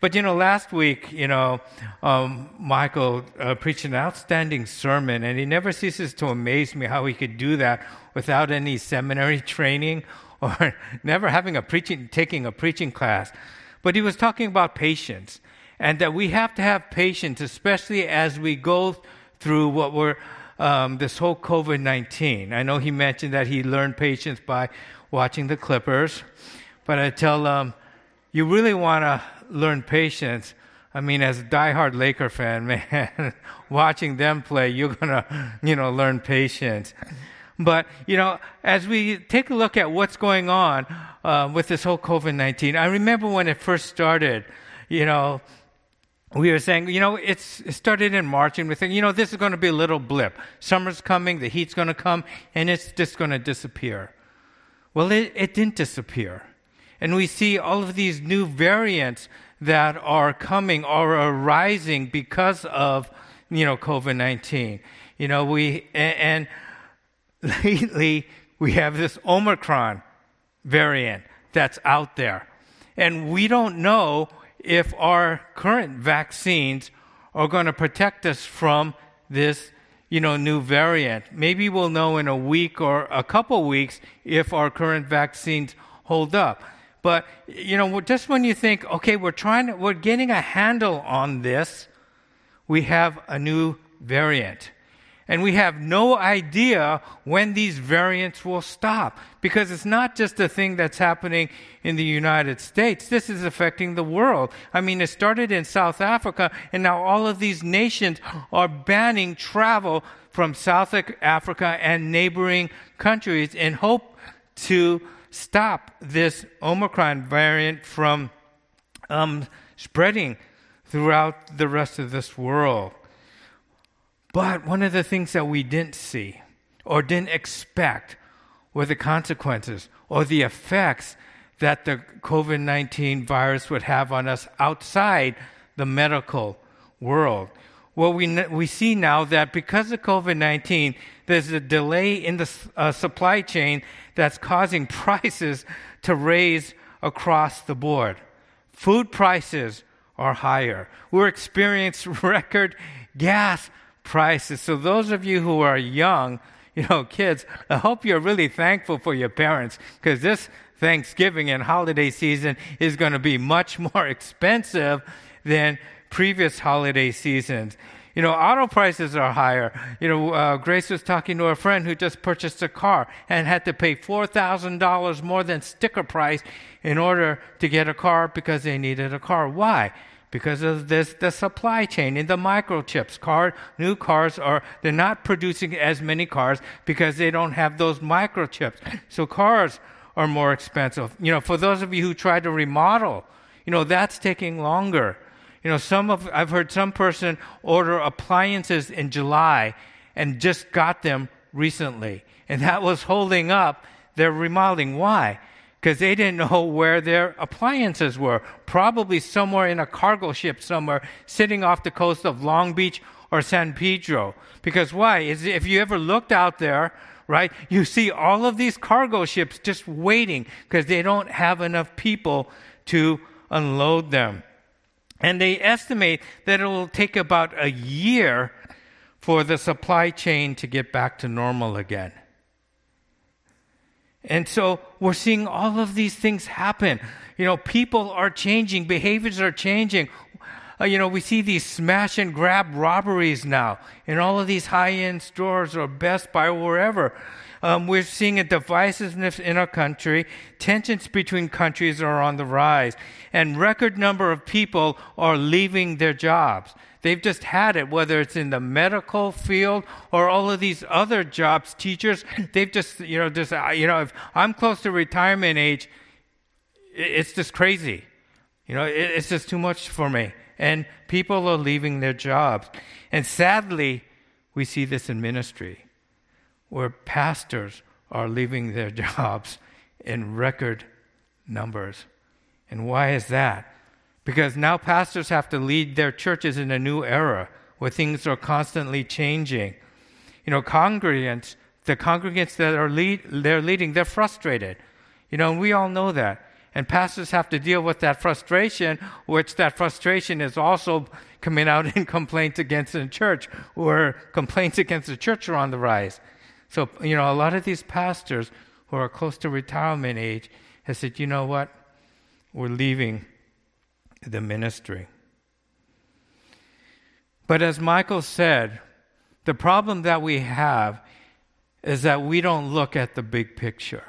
But you know, last week, you know, um, Michael uh, preached an outstanding sermon, and he never ceases to amaze me how he could do that without any seminary training or never having a preaching, taking a preaching class. But he was talking about patience, and that we have to have patience, especially as we go through what we're um, this whole COVID 19. I know he mentioned that he learned patience by watching the Clippers, but I tell him, you really want to learn patience. I mean, as a diehard Laker fan, man, watching them play, you're gonna, you know, learn patience. But you know, as we take a look at what's going on uh, with this whole COVID nineteen, I remember when it first started. You know, we were saying, you know, it started in March, and we think, you know, this is going to be a little blip. Summer's coming, the heat's going to come, and it's just going to disappear. Well, it, it didn't disappear. And we see all of these new variants that are coming or arising because of, you know, COVID 19. You know, we, and, and lately we have this Omicron variant that's out there. And we don't know if our current vaccines are going to protect us from this you know new variant maybe we'll know in a week or a couple weeks if our current vaccines hold up but you know just when you think okay we're trying to, we're getting a handle on this we have a new variant and we have no idea when these variants will stop because it's not just a thing that's happening in the United States. This is affecting the world. I mean, it started in South Africa, and now all of these nations are banning travel from South Africa and neighboring countries in hope to stop this Omicron variant from um, spreading throughout the rest of this world. But one of the things that we didn't see or didn't expect were the consequences or the effects that the COVID 19 virus would have on us outside the medical world. Well, we, we see now that because of COVID 19, there's a delay in the uh, supply chain that's causing prices to raise across the board. Food prices are higher. We're experiencing record gas prices. So those of you who are young, you know, kids, I hope you're really thankful for your parents because this Thanksgiving and holiday season is going to be much more expensive than previous holiday seasons. You know, auto prices are higher. You know, uh, Grace was talking to a friend who just purchased a car and had to pay $4,000 more than sticker price in order to get a car because they needed a car. Why? because of this the supply chain in the microchips car new cars are they're not producing as many cars because they don't have those microchips so cars are more expensive you know for those of you who try to remodel you know that's taking longer you know some of i've heard some person order appliances in july and just got them recently and that was holding up their remodeling why because they didn't know where their appliances were. Probably somewhere in a cargo ship somewhere sitting off the coast of Long Beach or San Pedro. Because why? Is if you ever looked out there, right, you see all of these cargo ships just waiting because they don't have enough people to unload them. And they estimate that it will take about a year for the supply chain to get back to normal again. And so we're seeing all of these things happen. You know, people are changing, behaviors are changing. Uh, you know, we see these smash and grab robberies now in all of these high end stores or Best Buy or wherever. Um, we're seeing a divisiveness in our country. Tensions between countries are on the rise. And record number of people are leaving their jobs. They've just had it, whether it's in the medical field or all of these other jobs, teachers. They've just, you know, just, you know, if I'm close to retirement age, it's just crazy. You know, it's just too much for me. And people are leaving their jobs. And sadly, we see this in ministry where pastors are leaving their jobs in record numbers. And why is that? Because now pastors have to lead their churches in a new era where things are constantly changing. You know, congregants, the congregants that are lead, they're leading, they're frustrated. You know, and we all know that. And pastors have to deal with that frustration, which that frustration is also coming out in complaints against the church, or complaints against the church are on the rise. So, you know, a lot of these pastors who are close to retirement age have said, you know what? We're leaving the ministry. But as Michael said, the problem that we have is that we don't look at the big picture.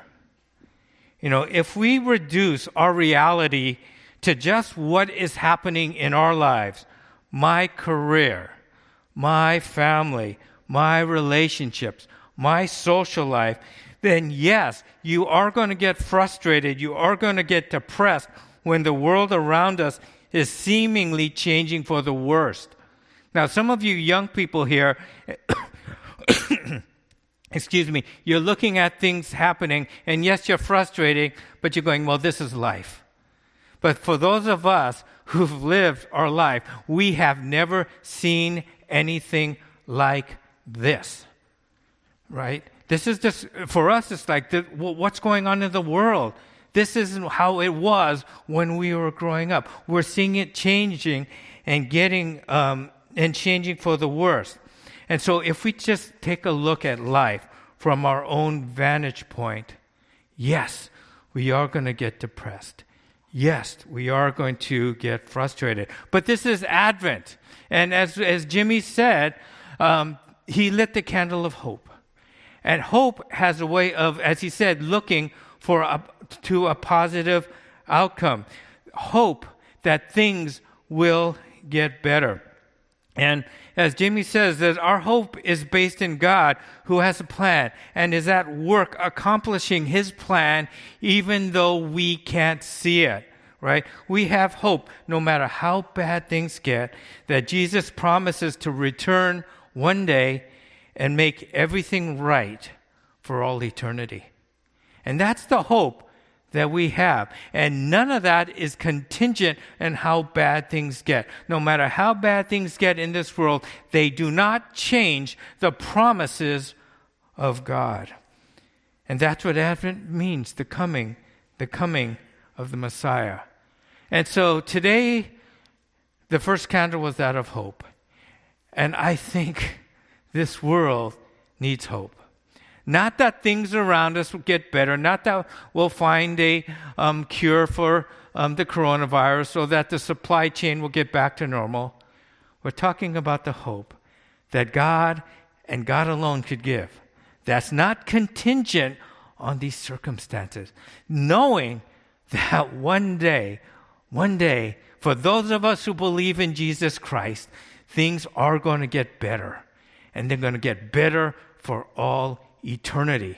You know, if we reduce our reality to just what is happening in our lives, my career, my family, my relationships, my social life, then yes, you are going to get frustrated. You are going to get depressed when the world around us is seemingly changing for the worst. Now, some of you young people here, excuse me, you're looking at things happening, and yes, you're frustrated, but you're going, well, this is life. But for those of us who've lived our life, we have never seen anything like this. Right? This is just, for us, it's like, the, what's going on in the world? This isn't how it was when we were growing up. We're seeing it changing and getting, um, and changing for the worse. And so, if we just take a look at life from our own vantage point, yes, we are going to get depressed. Yes, we are going to get frustrated. But this is Advent. And as, as Jimmy said, um, he lit the candle of hope. And hope has a way of, as he said, looking for a, to a positive outcome. Hope that things will get better. And as Jamie says, that our hope is based in God who has a plan and is at work accomplishing his plan even though we can't see it, right? We have hope no matter how bad things get that Jesus promises to return one day and make everything right for all eternity. And that's the hope that we have. And none of that is contingent on how bad things get. No matter how bad things get in this world, they do not change the promises of God. And that's what Advent means the coming, the coming of the Messiah. And so today, the first candle was that of hope. And I think this world needs hope. Not that things around us will get better, not that we'll find a um, cure for um, the coronavirus or that the supply chain will get back to normal. We're talking about the hope that God and God alone could give. That's not contingent on these circumstances. Knowing that one day, one day, for those of us who believe in Jesus Christ, things are going to get better. And they're going to get better for all eternity.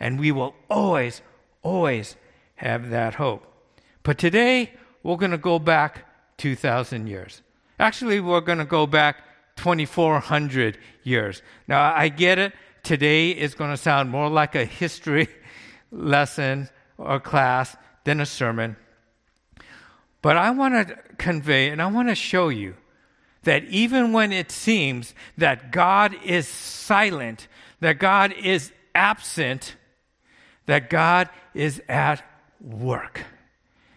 And we will always, always have that hope. But today, we're going to go back 2,000 years. Actually, we're going to go back 2,400 years. Now, I get it. Today is going to sound more like a history lesson or class than a sermon. But I want to convey and I want to show you that even when it seems that God is silent that God is absent, that God is at work,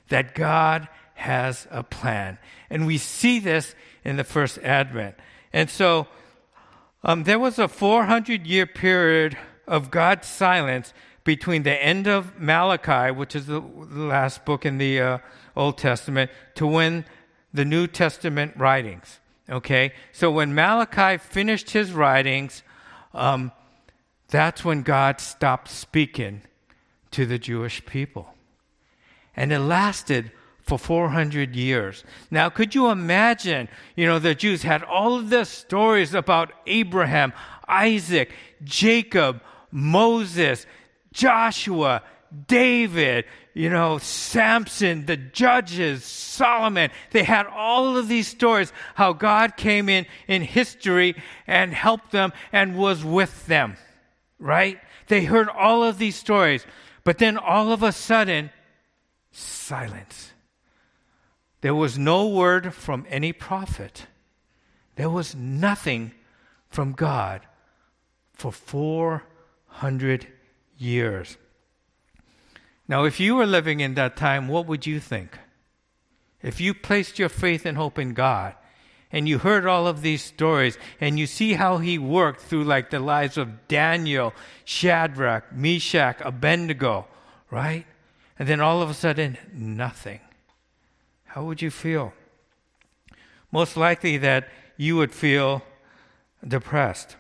that God has a plan. And we see this in the first advent. And so um, there was a 400 year period of God's silence between the end of Malachi, which is the, last book in the uh, Old Testament, to when the New Testament writings. Okay? So when Malachi finished his writings, um, that's when God stopped speaking to the Jewish people. And it lasted for 400 years. Now, could you imagine? You know, the Jews had all of the stories about Abraham, Isaac, Jacob, Moses, Joshua, David, you know, Samson, the judges, Solomon. They had all of these stories how God came in in history and helped them and was with them right? They heard all of these stories, but then all of a sudden, silence. There was no word from any prophet. There was nothing from God for 400 years. Now, if you were living in that time, what would you think? If you placed your faith and hope in God, and you heard all of these stories, and you see how he worked through like the lives of Daniel, Shadrach, Meshach, Abednego, right? And then all of a sudden, nothing. How would you feel? Most likely that you would feel depressed.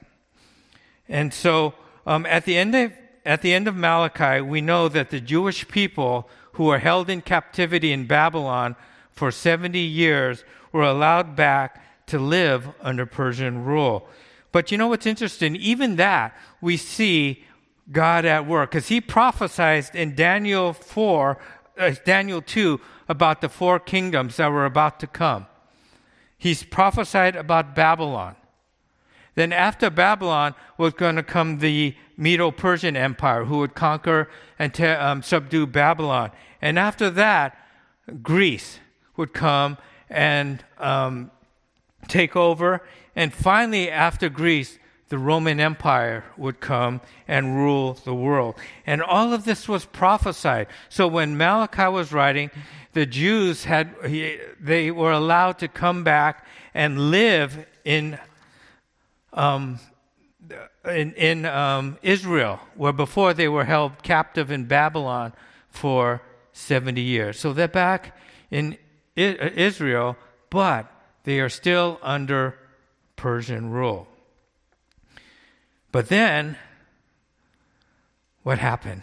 And so, um, at the end of at the end of Malachi, we know that the Jewish people who were held in captivity in Babylon for 70 years were allowed back to live under Persian rule. But you know what's interesting? Even that, we see God at work because he prophesied in Daniel 4, uh, Daniel 2 about the four kingdoms that were about to come. He's prophesied about Babylon. Then after Babylon was going to come the Medo Persian Empire, who would conquer and te- um, subdue Babylon. And after that, Greece would come and um, take over. And finally, after Greece, the Roman Empire would come and rule the world. And all of this was prophesied. So when Malachi was writing, the Jews had, they were allowed to come back and live in um, in, in um, Israel, where before they were held captive in Babylon for 70 years. So they're back in Israel, but they are still under Persian rule. But then, what happened?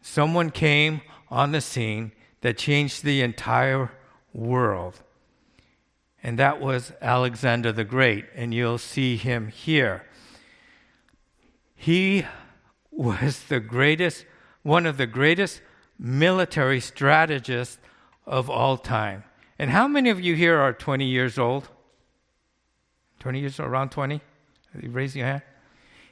Someone came on the scene that changed the entire world and that was Alexander the Great, and you'll see him here. He was the greatest, one of the greatest military strategists of all time. And how many of you here are 20 years old? 20 years, around 20? You Raise your hand.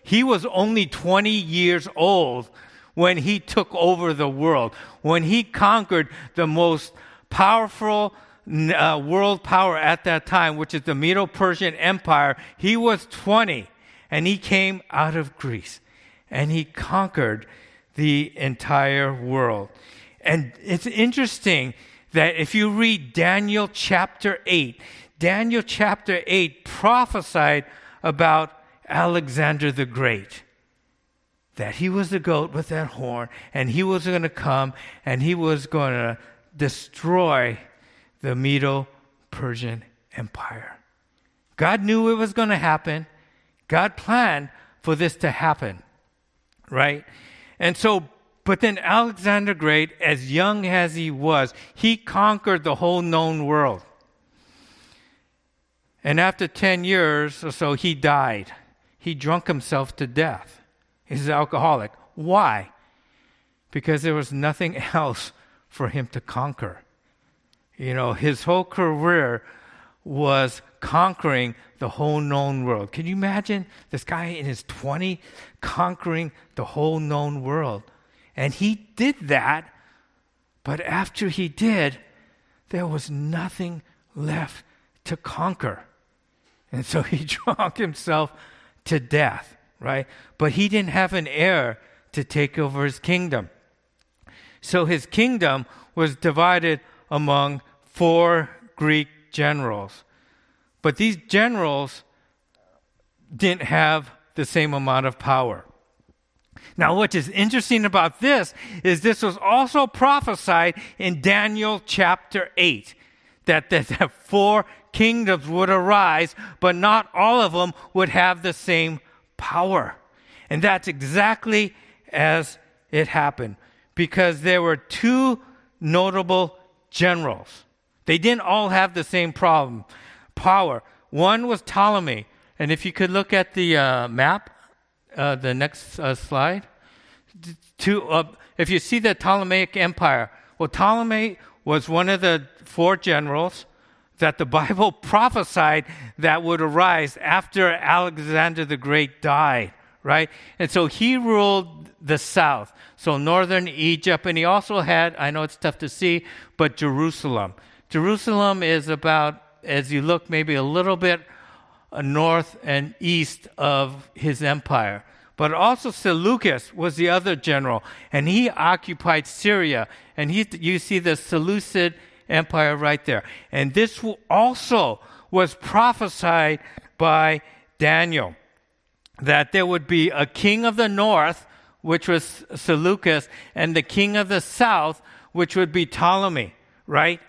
He was only 20 years old when he took over the world, when he conquered the most powerful uh, world power at that time, which is the Medo Persian Empire, he was 20 and he came out of Greece and he conquered the entire world. And it's interesting that if you read Daniel chapter 8, Daniel chapter 8 prophesied about Alexander the Great. That he was the goat with that horn, and he was going to come and he was going to destroy the Medo Persian Empire. God knew it was going to happen. God planned for this to happen, right? And so, but then Alexander Great, as young as he was, he conquered the whole known world. And after 10 years or so, he died. He drunk himself to death. He's an alcoholic. Why? Because there was nothing else for him to conquer. You know, his whole career was conquering the whole known world. Can you imagine this guy in his 20 conquering the whole known world? And he did that, but after he did, there was nothing left to conquer. And so he drank himself to death, right? But he didn't have an heir to take over his kingdom. So his kingdom was divided among four Greek generals. But these generals didn't have the same amount of power. Now, what is interesting about this is this was also prophesied in Daniel chapter 8 that, that four kingdoms would arise, but not all of them would have the same power. And that's exactly as it happened because there were two notable generals. They didn't all have the same problem, power. One was Ptolemy. And if you could look at the uh, map, uh, the next uh, slide, to, uh, if you see the Ptolemaic Empire, well, Ptolemy was one of the four generals that the Bible prophesied that would arise after Alexander the Great died, right? And so he ruled the south, so northern Egypt, and he also had, I know it's tough to see, but Jerusalem. Jerusalem is about, as you look maybe a little bit uh, north and east of his empire. But also Seleucus was the other general, and he occupied Syria. And he, you see the Seleucid Empire right there. And this also was prophesied by Daniel that there would be a king of the north, which was Seleucus, and the king of the south, which would be Ptolemy, right?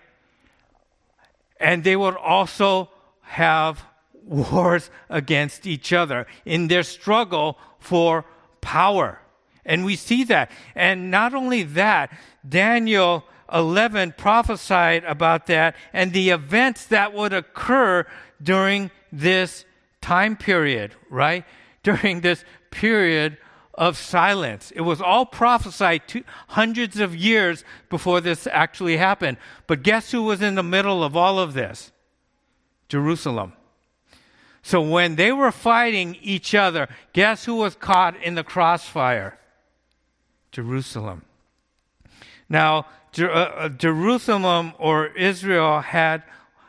And they would also have wars against each other in their struggle for power. And we see that. And not only that, Daniel 11 prophesied about that and the events that would occur during this time period, right? During this period of silence. It was all prophesied hundreds of years before this actually happened. But guess who was in the middle of all of this? Jerusalem. So when they were fighting each other, guess who was caught in the crossfire? Jerusalem. Now, Jer- uh, uh, Jerusalem or Israel had,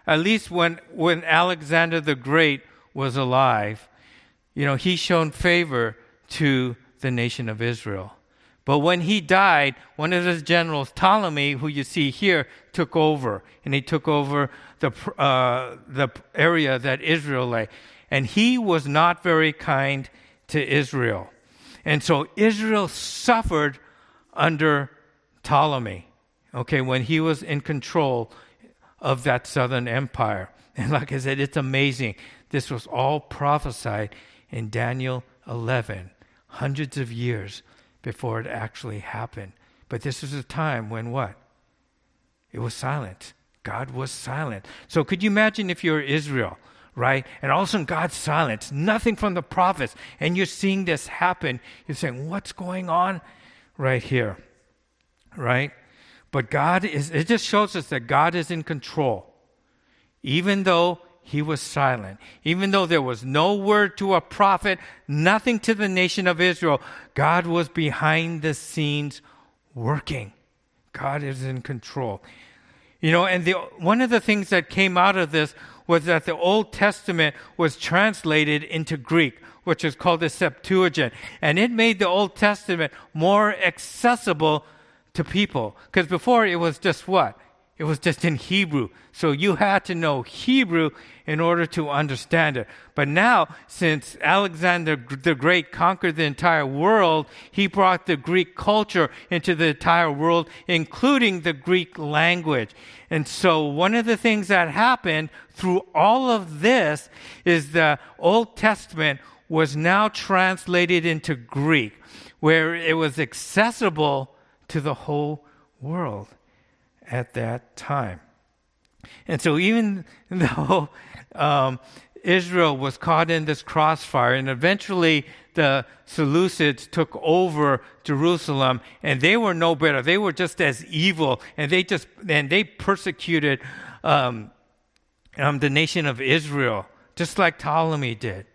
at least when, when Alexander the Great was alive, you know, he shown favor to the nation of Israel. But when he died, one of his generals, Ptolemy, who you see here, took over, and he took over the uh, the area that Israel lay, and he was not very kind to Israel, and so Israel suffered under Ptolemy. Okay, when he was in control of that southern empire, and like I said, it's amazing. This was all prophesied in Daniel 11 hundreds of years before it actually happened. But this was a time when what? It was silent. God was silent. So could you imagine if you're Israel, right? And all of a sudden God's silent, nothing from the prophets, and you're seeing this happen. You're saying, what's going on right here? Right? But God is, it just shows us that God is in control. Even though he was silent. Even though there was no word to a prophet, nothing to the nation of Israel, God was behind the scenes working. God is in control. You know, and the, one of the things that came out of this was that the Old Testament was translated into Greek, which is called the Septuagint. And it made the Old Testament more accessible to people. Because before it was just what? It was just in Hebrew. So you had to know Hebrew in order to understand it. But now, since Alexander the Great conquered the entire world, he brought the Greek culture into the entire world, including the Greek language. And so one of the things that happened through all of this is the Old Testament was now translated into Greek, where it was accessible to the whole world at that time. And so, even though um, Israel was caught in this crossfire, and eventually the Seleucids took over Jerusalem, and they were no better. They were just as evil, and they just and they persecuted um, um, the nation of Israel, just like Ptolemy did.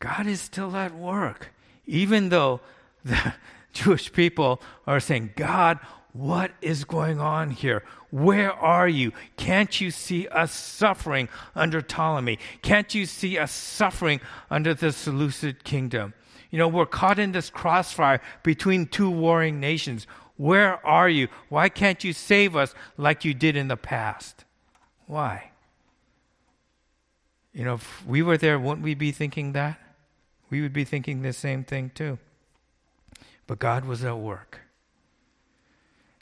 God is still at work, even though the Jewish people are saying, God, what is going on here? Where are you? Can't you see us suffering under Ptolemy? Can't you see us suffering under the Seleucid kingdom? You know, we're caught in this crossfire between two warring nations. Where are you? Why can't you save us like you did in the past? Why? You know, if we were there, wouldn't we be thinking that? We would be thinking the same thing too. But God was at work.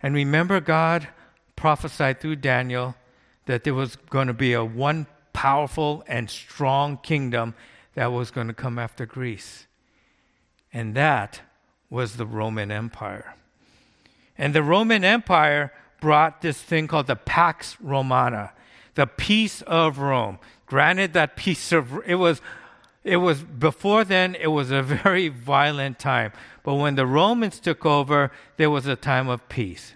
And remember, God prophesied through Daniel that there was going to be a one powerful and strong kingdom that was going to come after Greece. And that was the Roman Empire. And the Roman Empire brought this thing called the Pax Romana, the peace of Rome. Granted, that peace of it was it was before then it was a very violent time but when the romans took over there was a time of peace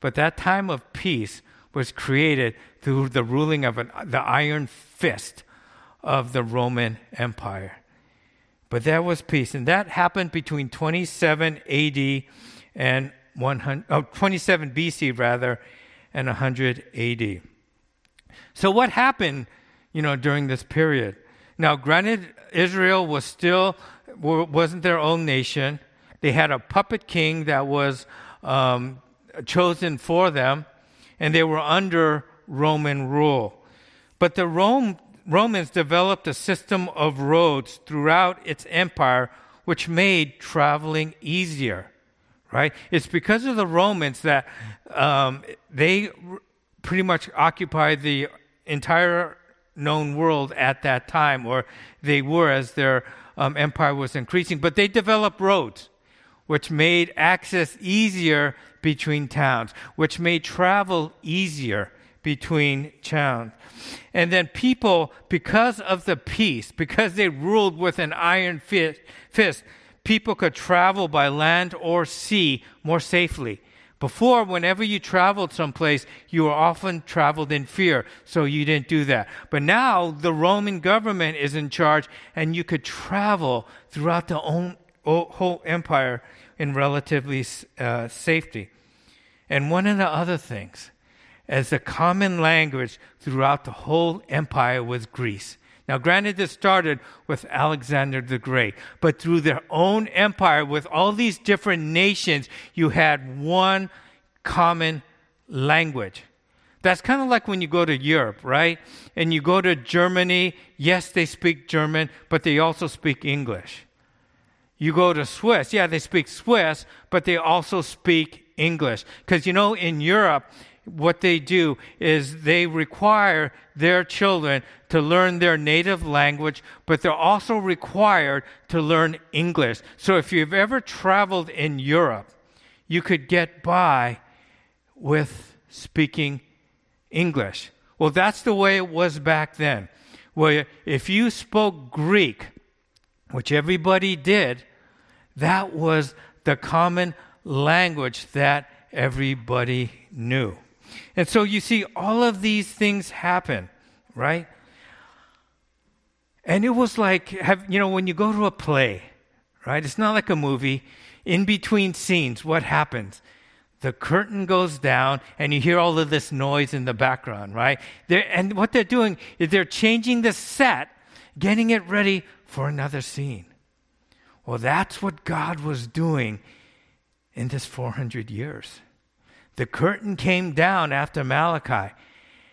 but that time of peace was created through the ruling of an, the iron fist of the roman empire. But there was peace. And that happened between 27 ad and 100, oh, 27 bc rather and 100 ad so what happened you know during this period? Now, granted, Israel was still wasn't their own nation. They had a puppet king that was um, chosen for them, and they were under Roman rule. But the Rome, Romans developed a system of roads throughout its empire, which made traveling easier. Right? It's because of the Romans that um, they pretty much occupied the entire known world at that time, or they were as their um, empire was increasing. But they developed roads, which made access easier between towns, which made travel easier between towns. And then people, because of the peace, because they ruled with an iron fist, people could travel by land or sea more safely. Before, whenever you traveled someplace, you were often traveled in fear, so you didn't do that. But now the Roman government is in charge, and you could travel throughout the whole empire in relatively uh, safety. And one of the other things, as a common language throughout the whole empire was Greece. Now, granted, this started with Alexander the Great, but through their own empire, with all these different nations, you had one common language. That's kind of like when you go to Europe, right? And you go to Germany, yes, they speak German, but they also speak English. You go to Swiss, yeah, they speak Swiss, but they also speak English. Because you know, in Europe, what they do is they require their children to learn their native language, but they're also required to learn English. So if you've ever traveled in Europe, you could get by with speaking English. Well, that's the way it was back then. Where if you spoke Greek, which everybody did, that was the common language that everybody knew. And so you see all of these things happen, right? And it was like, have, you know, when you go to a play, right? It's not like a movie. In between scenes, what happens? The curtain goes down and you hear all of this noise in the background, right? They're, and what they're doing is they're changing the set, getting it ready for another scene. Well, that's what God was doing in this 400 years. The curtain came down after Malachi,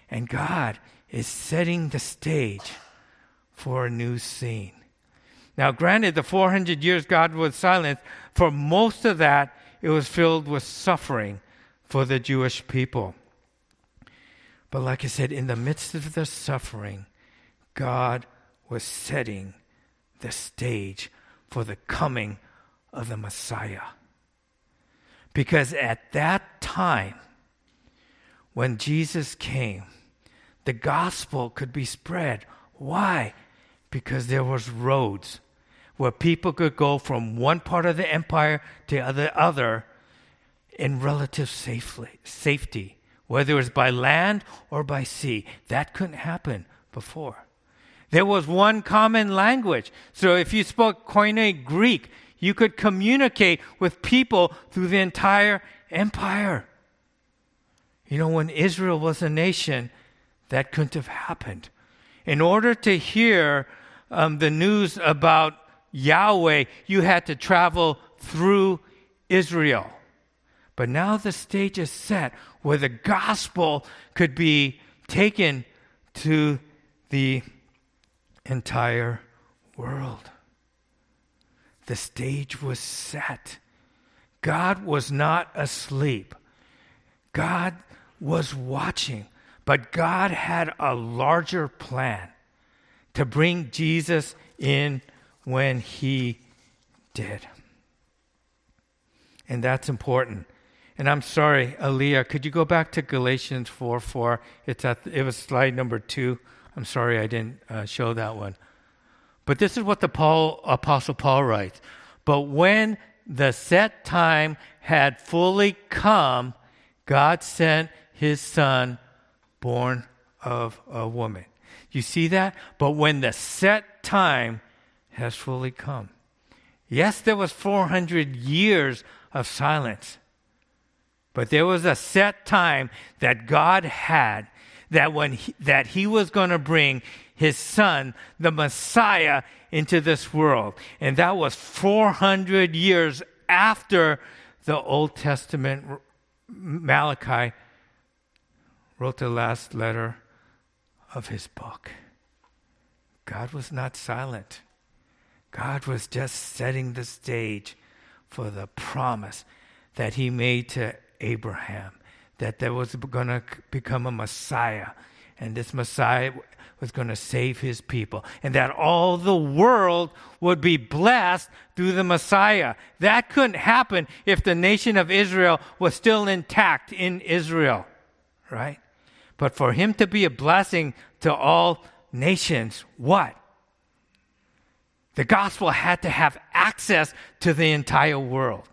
and God is setting the stage for a new scene. Now, granted, the 400 years God was silent, for most of that, it was filled with suffering for the Jewish people. But, like I said, in the midst of the suffering, God was setting the stage for the coming of the Messiah. Because at that time, when Jesus came, the gospel could be spread. Why? Because there was roads where people could go from one part of the empire to the other in relative safety, whether it was by land or by sea. That couldn't happen before. There was one common language. So if you spoke Koine Greek, you could communicate with people through the entire empire. You know, when Israel was a nation, that couldn't have happened. In order to hear um, the news about Yahweh, you had to travel through Israel. But now the stage is set where the gospel could be taken to the entire world. The stage was set. God was not asleep. God was watching, but God had a larger plan to bring Jesus in when he did. And that's important. And I'm sorry, Aaliyah, could you go back to Galatians 4 4? It's at, it was slide number two. I'm sorry I didn't uh, show that one. But this is what the Paul, Apostle Paul writes. But when the set time had fully come, God sent his son, born of a woman. You see that? But when the set time has fully come. Yes, there was 400 years of silence. But there was a set time that God had that when he, that he was going to bring his son, the Messiah, into this world. And that was 400 years after the Old Testament Malachi wrote the last letter of his book. God was not silent. God was just setting the stage for the promise that he made to Abraham that there was going to become a Messiah, and this Messiah was going to save his people, and that all the world would be blessed through the Messiah. That couldn't happen if the nation of Israel was still intact in Israel, right? But for him to be a blessing to all nations, what? The gospel had to have access to the entire world,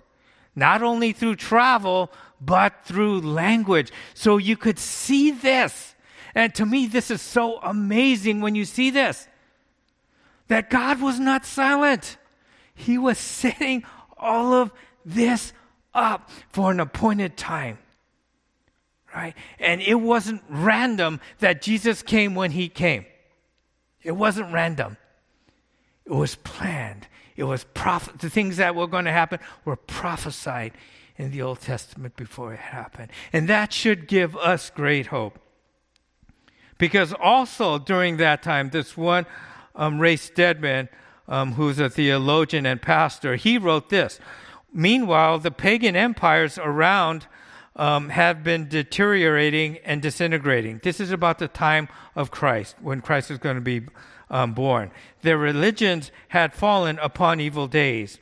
not only through travel, but through language. So you could see this. And to me, this is so amazing when you see this that God was not silent, He was setting all of this up for an appointed time. Right? And it wasn't random that Jesus came when He came, it wasn't random. It was planned. It was proph- The things that were going to happen were prophesied in the Old Testament before it happened. And that should give us great hope. Because also during that time, this one, um, Ray Stedman, um, who's a theologian and pastor, he wrote this. Meanwhile, the pagan empires around um, have been deteriorating and disintegrating. This is about the time of Christ, when Christ is going to be um, born. Their religions had fallen upon evil days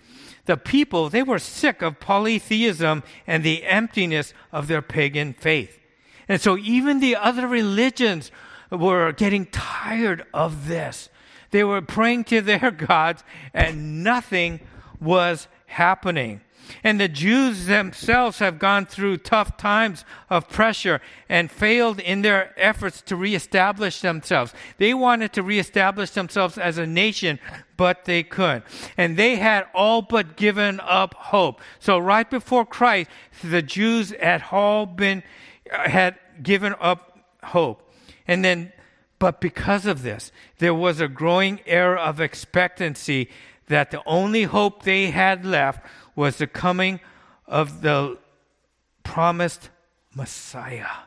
the people, they were sick of polytheism and the emptiness of their pagan faith. And so even the other religions were getting tired of this. They were praying to their gods and nothing was happening. And the Jews themselves have gone through tough times of pressure and failed in their efforts to reestablish themselves. They wanted to reestablish themselves as a nation, but they couldn't. And they had all but given up hope. So right before Christ, the Jews had all been, had given up hope. And then, but because of this, there was a growing air of expectancy that the only hope they had left was the coming of the promised Messiah.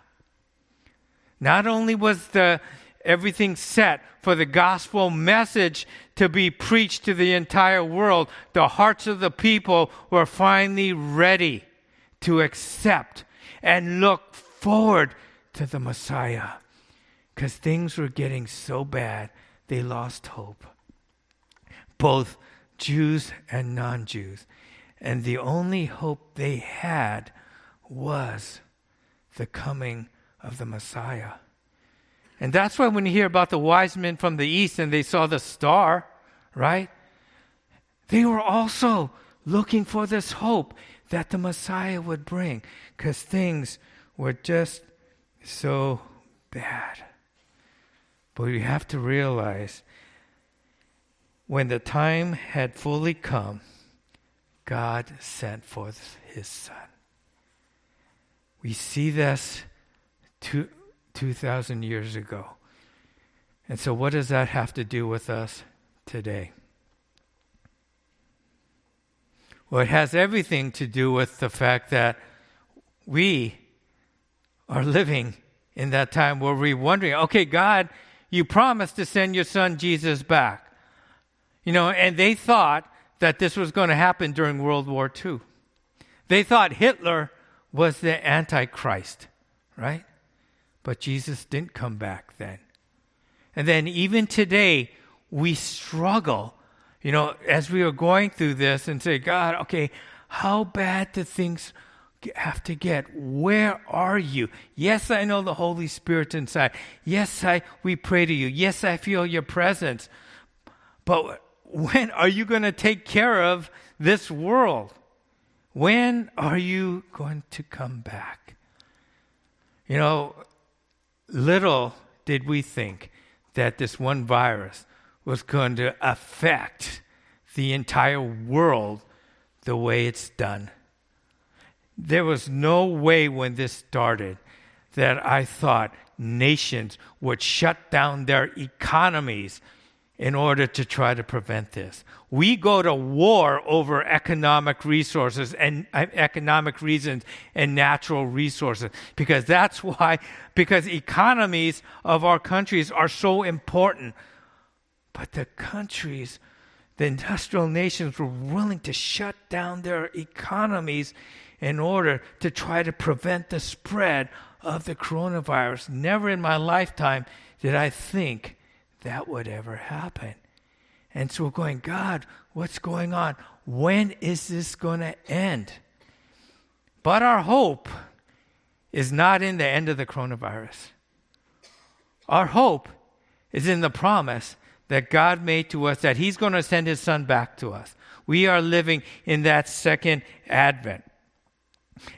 Not only was the everything set for the gospel message to be preached to the entire world, the hearts of the people were finally ready to accept and look forward to the Messiah. Because things were getting so bad, they lost hope. Both Jews and non Jews. And the only hope they had was the coming of the Messiah. And that's why when you hear about the wise men from the east and they saw the star, right? They were also looking for this hope that the Messiah would bring because things were just so bad. But we have to realize when the time had fully come, God sent forth his son. We see this two, 2,000 years ago. And so, what does that have to do with us today? Well, it has everything to do with the fact that we are living in that time where we're wondering, okay, God, you promised to send your son Jesus back. You know, and they thought that this was going to happen during World War II. They thought Hitler was the Antichrist, right? But Jesus didn't come back then. And then even today, we struggle, you know, as we are going through this and say, God, okay, how bad do things have to get? Where are you? Yes, I know the Holy Spirit inside. Yes, I we pray to you. Yes, I feel your presence. But when are you going to take care of this world? When are you going to come back? You know, little did we think that this one virus was going to affect the entire world the way it's done. There was no way when this started that I thought nations would shut down their economies in order to try to prevent this. We go to war over economic resources and uh, economic reasons and natural resources because that's why, because economies of our countries are so important. But the countries, the industrial nations were willing to shut down their economies in order to try to prevent the spread of the coronavirus. Never in my lifetime did I think that would ever happen. And so we're going, God, what's going on? When is this going to end? But our hope is not in the end of the coronavirus. Our hope is in the promise that God made to us that He's going to send His Son back to us. We are living in that second advent.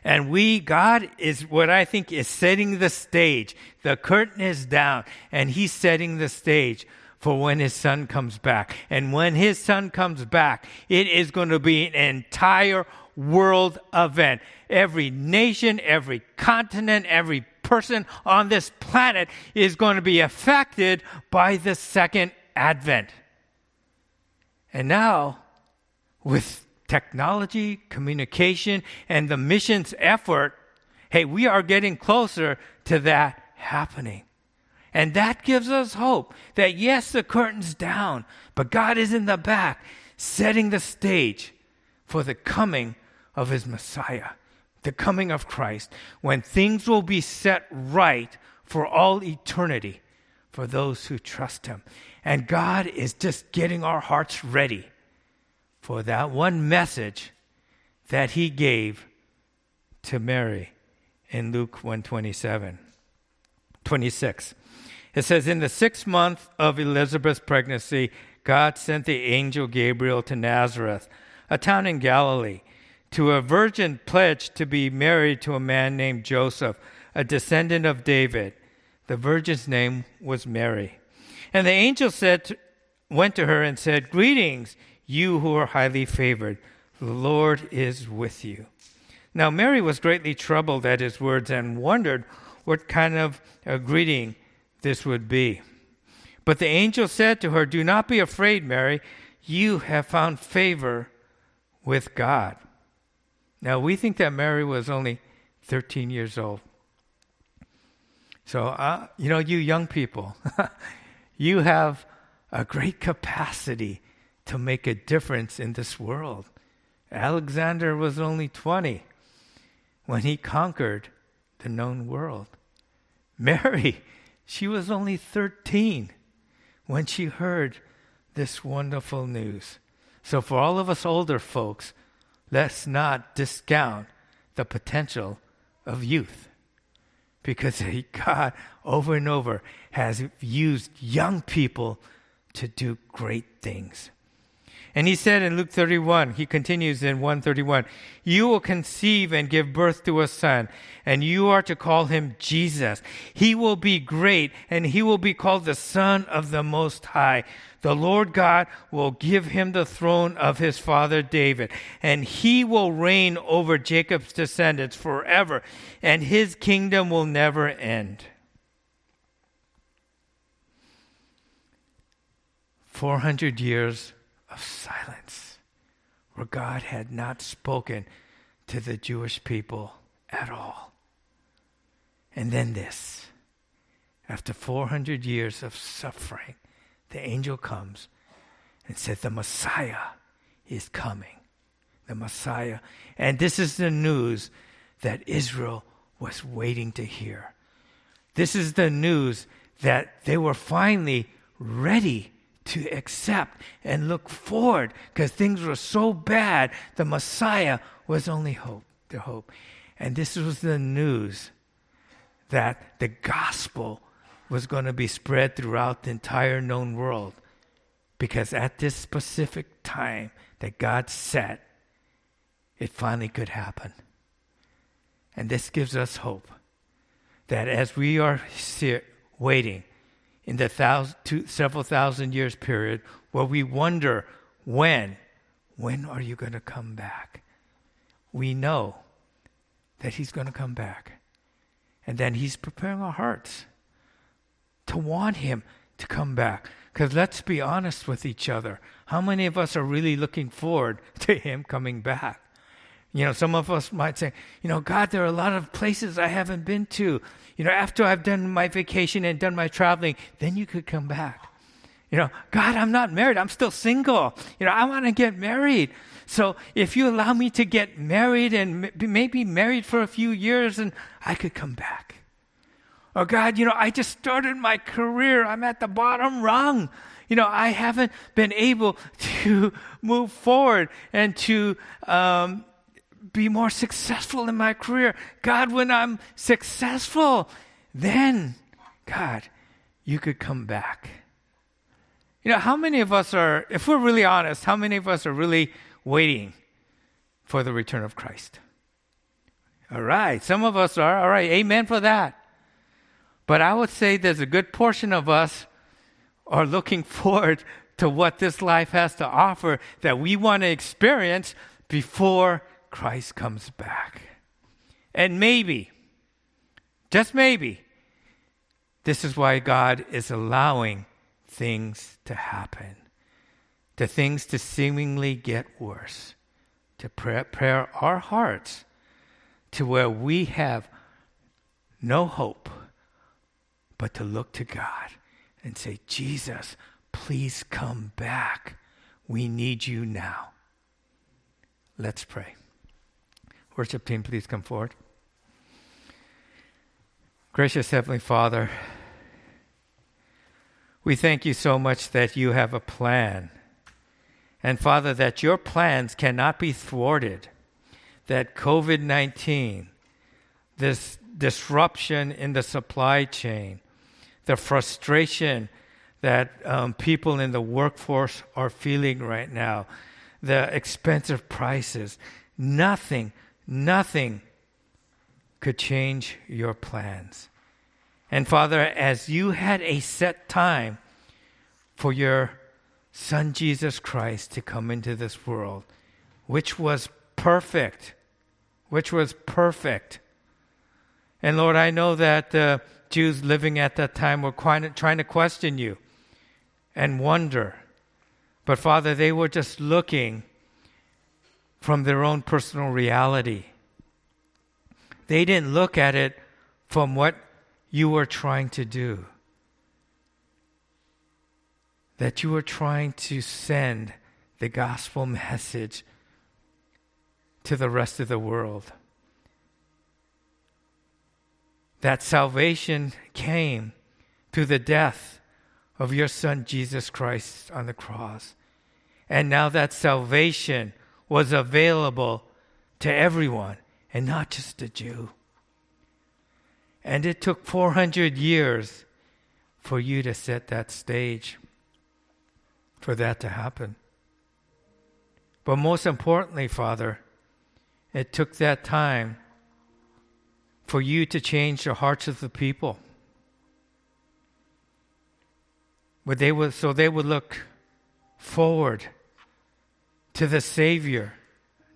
And we, God is what I think is setting the stage. The curtain is down, and He's setting the stage for when His Son comes back. And when His Son comes back, it is going to be an entire world event. Every nation, every continent, every person on this planet is going to be affected by the second advent. And now, with technology, communication, and the missions effort, hey, we are getting closer to that happening. And that gives us hope that yes, the curtain's down, but God is in the back, setting the stage for the coming of his Messiah, the coming of Christ, when things will be set right for all eternity for those who trust him. And God is just getting our hearts ready for that one message that he gave to Mary in Luke 127. 26. It says, In the sixth month of Elizabeth's pregnancy, God sent the angel Gabriel to Nazareth, a town in Galilee, to a virgin pledged to be married to a man named Joseph, a descendant of David. The virgin's name was Mary. And the angel said went to her and said, Greetings, you who are highly favored, the Lord is with you. Now, Mary was greatly troubled at his words and wondered what kind of a greeting this would be. But the angel said to her, Do not be afraid, Mary. You have found favor with God. Now, we think that Mary was only 13 years old. So, uh, you know, you young people, you have a great capacity to make a difference in this world. Alexander was only 20 when he conquered the known world. Mary, she was only 13 when she heard this wonderful news. So, for all of us older folks, let's not discount the potential of youth because God, over and over, has used young people to do great things. And he said in Luke 31, he continues in 131, You will conceive and give birth to a son, and you are to call him Jesus. He will be great, and he will be called the Son of the Most High. The Lord God will give him the throne of his father David, and he will reign over Jacob's descendants forever, and his kingdom will never end. 400 years of silence where God had not spoken to the Jewish people at all. And then this after 400 years of suffering, the angel comes and said, The Messiah is coming. The Messiah. And this is the news that Israel was waiting to hear. This is the news that they were finally ready to accept and look forward because things were so bad. The Messiah was only hope, the hope. And this was the news that the gospel was going to be spread throughout the entire known world because at this specific time that God set, it finally could happen. And this gives us hope that as we are waiting, in the thousand, two, several thousand years period where we wonder when, when are you going to come back? We know that he's going to come back. And then He's preparing our hearts to want Him to come back. Because let's be honest with each other. How many of us are really looking forward to Him coming back? You know, some of us might say, you know, God, there are a lot of places I haven't been to. You know, after I've done my vacation and done my traveling, then you could come back. You know, God, I'm not married. I'm still single. You know, I want to get married. So if you allow me to get married and maybe married for a few years, and I could come back. Or God, you know, I just started my career. I'm at the bottom rung. You know, I haven't been able to move forward and to um, be more successful in my career. God, when I'm successful, then, God, you could come back. You know, how many of us are, if we're really honest, how many of us are really waiting for the return of Christ? All right, some of us are. All right, amen for that. But I would say there's a good portion of us are looking forward to what this life has to offer that we want to experience before Christ comes back. And maybe, just maybe, this is why God is allowing things to happen, to things to seemingly get worse, to prepare our hearts to where we have no hope but to look to God and say, Jesus, please come back. We need you now. Let's pray. Worship team, please come forward. Gracious Heavenly Father, we thank you so much that you have a plan. And Father, that your plans cannot be thwarted. That COVID 19, this disruption in the supply chain, the frustration that um, people in the workforce are feeling right now, the expensive prices, nothing Nothing could change your plans. And Father, as you had a set time for your Son Jesus Christ to come into this world, which was perfect, which was perfect. And Lord, I know that the Jews living at that time were trying to question you and wonder. But Father, they were just looking from their own personal reality. They didn't look at it from what you were trying to do. That you were trying to send the gospel message to the rest of the world. That salvation came through the death of your Son Jesus Christ on the cross. And now that salvation was available to everyone and not just a Jew. And it took 400 years for you to set that stage, for that to happen. But most importantly, Father, it took that time for you to change the hearts of the people. They would, so they would look forward to the Savior,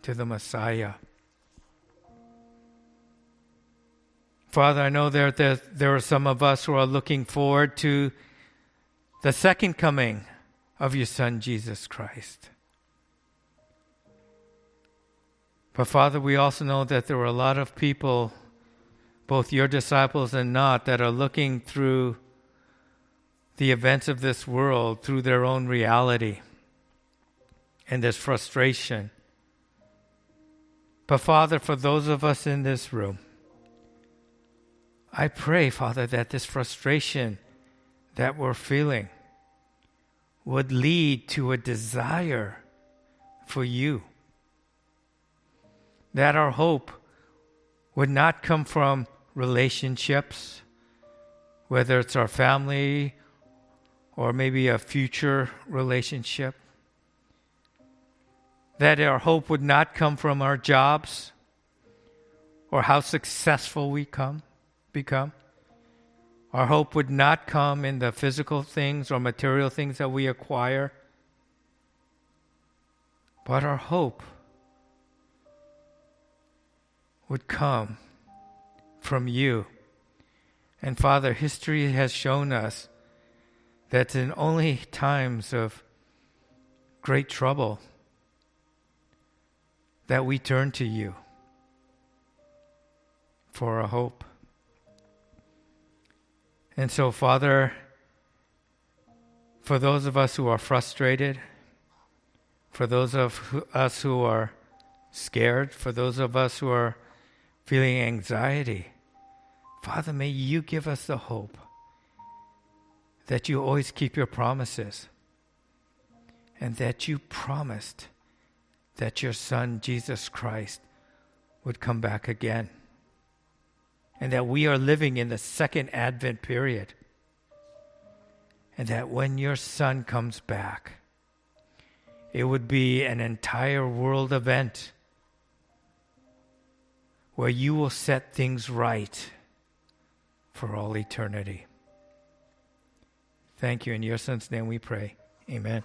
to the Messiah. Father, I know there, there, there are some of us who are looking forward to the second coming of your Son, Jesus Christ. But Father, we also know that there are a lot of people, both your disciples and not, that are looking through the events of this world through their own reality and there's frustration. But Father, for those of us in this room, I pray, Father, that this frustration that we're feeling would lead to a desire for you. That our hope would not come from relationships, whether it's our family or maybe a future relationship, that our hope would not come from our jobs or how successful we come, become. Our hope would not come in the physical things or material things that we acquire, but our hope would come from you And Father, history has shown us that in only times of great trouble that we turn to you for a hope. And so, Father, for those of us who are frustrated, for those of us who are scared, for those of us who are feeling anxiety, Father, may you give us the hope that you always keep your promises and that you promised that your Son, Jesus Christ, would come back again. And that we are living in the second Advent period. And that when your Son comes back, it would be an entire world event where you will set things right for all eternity. Thank you. In your son's name we pray. Amen.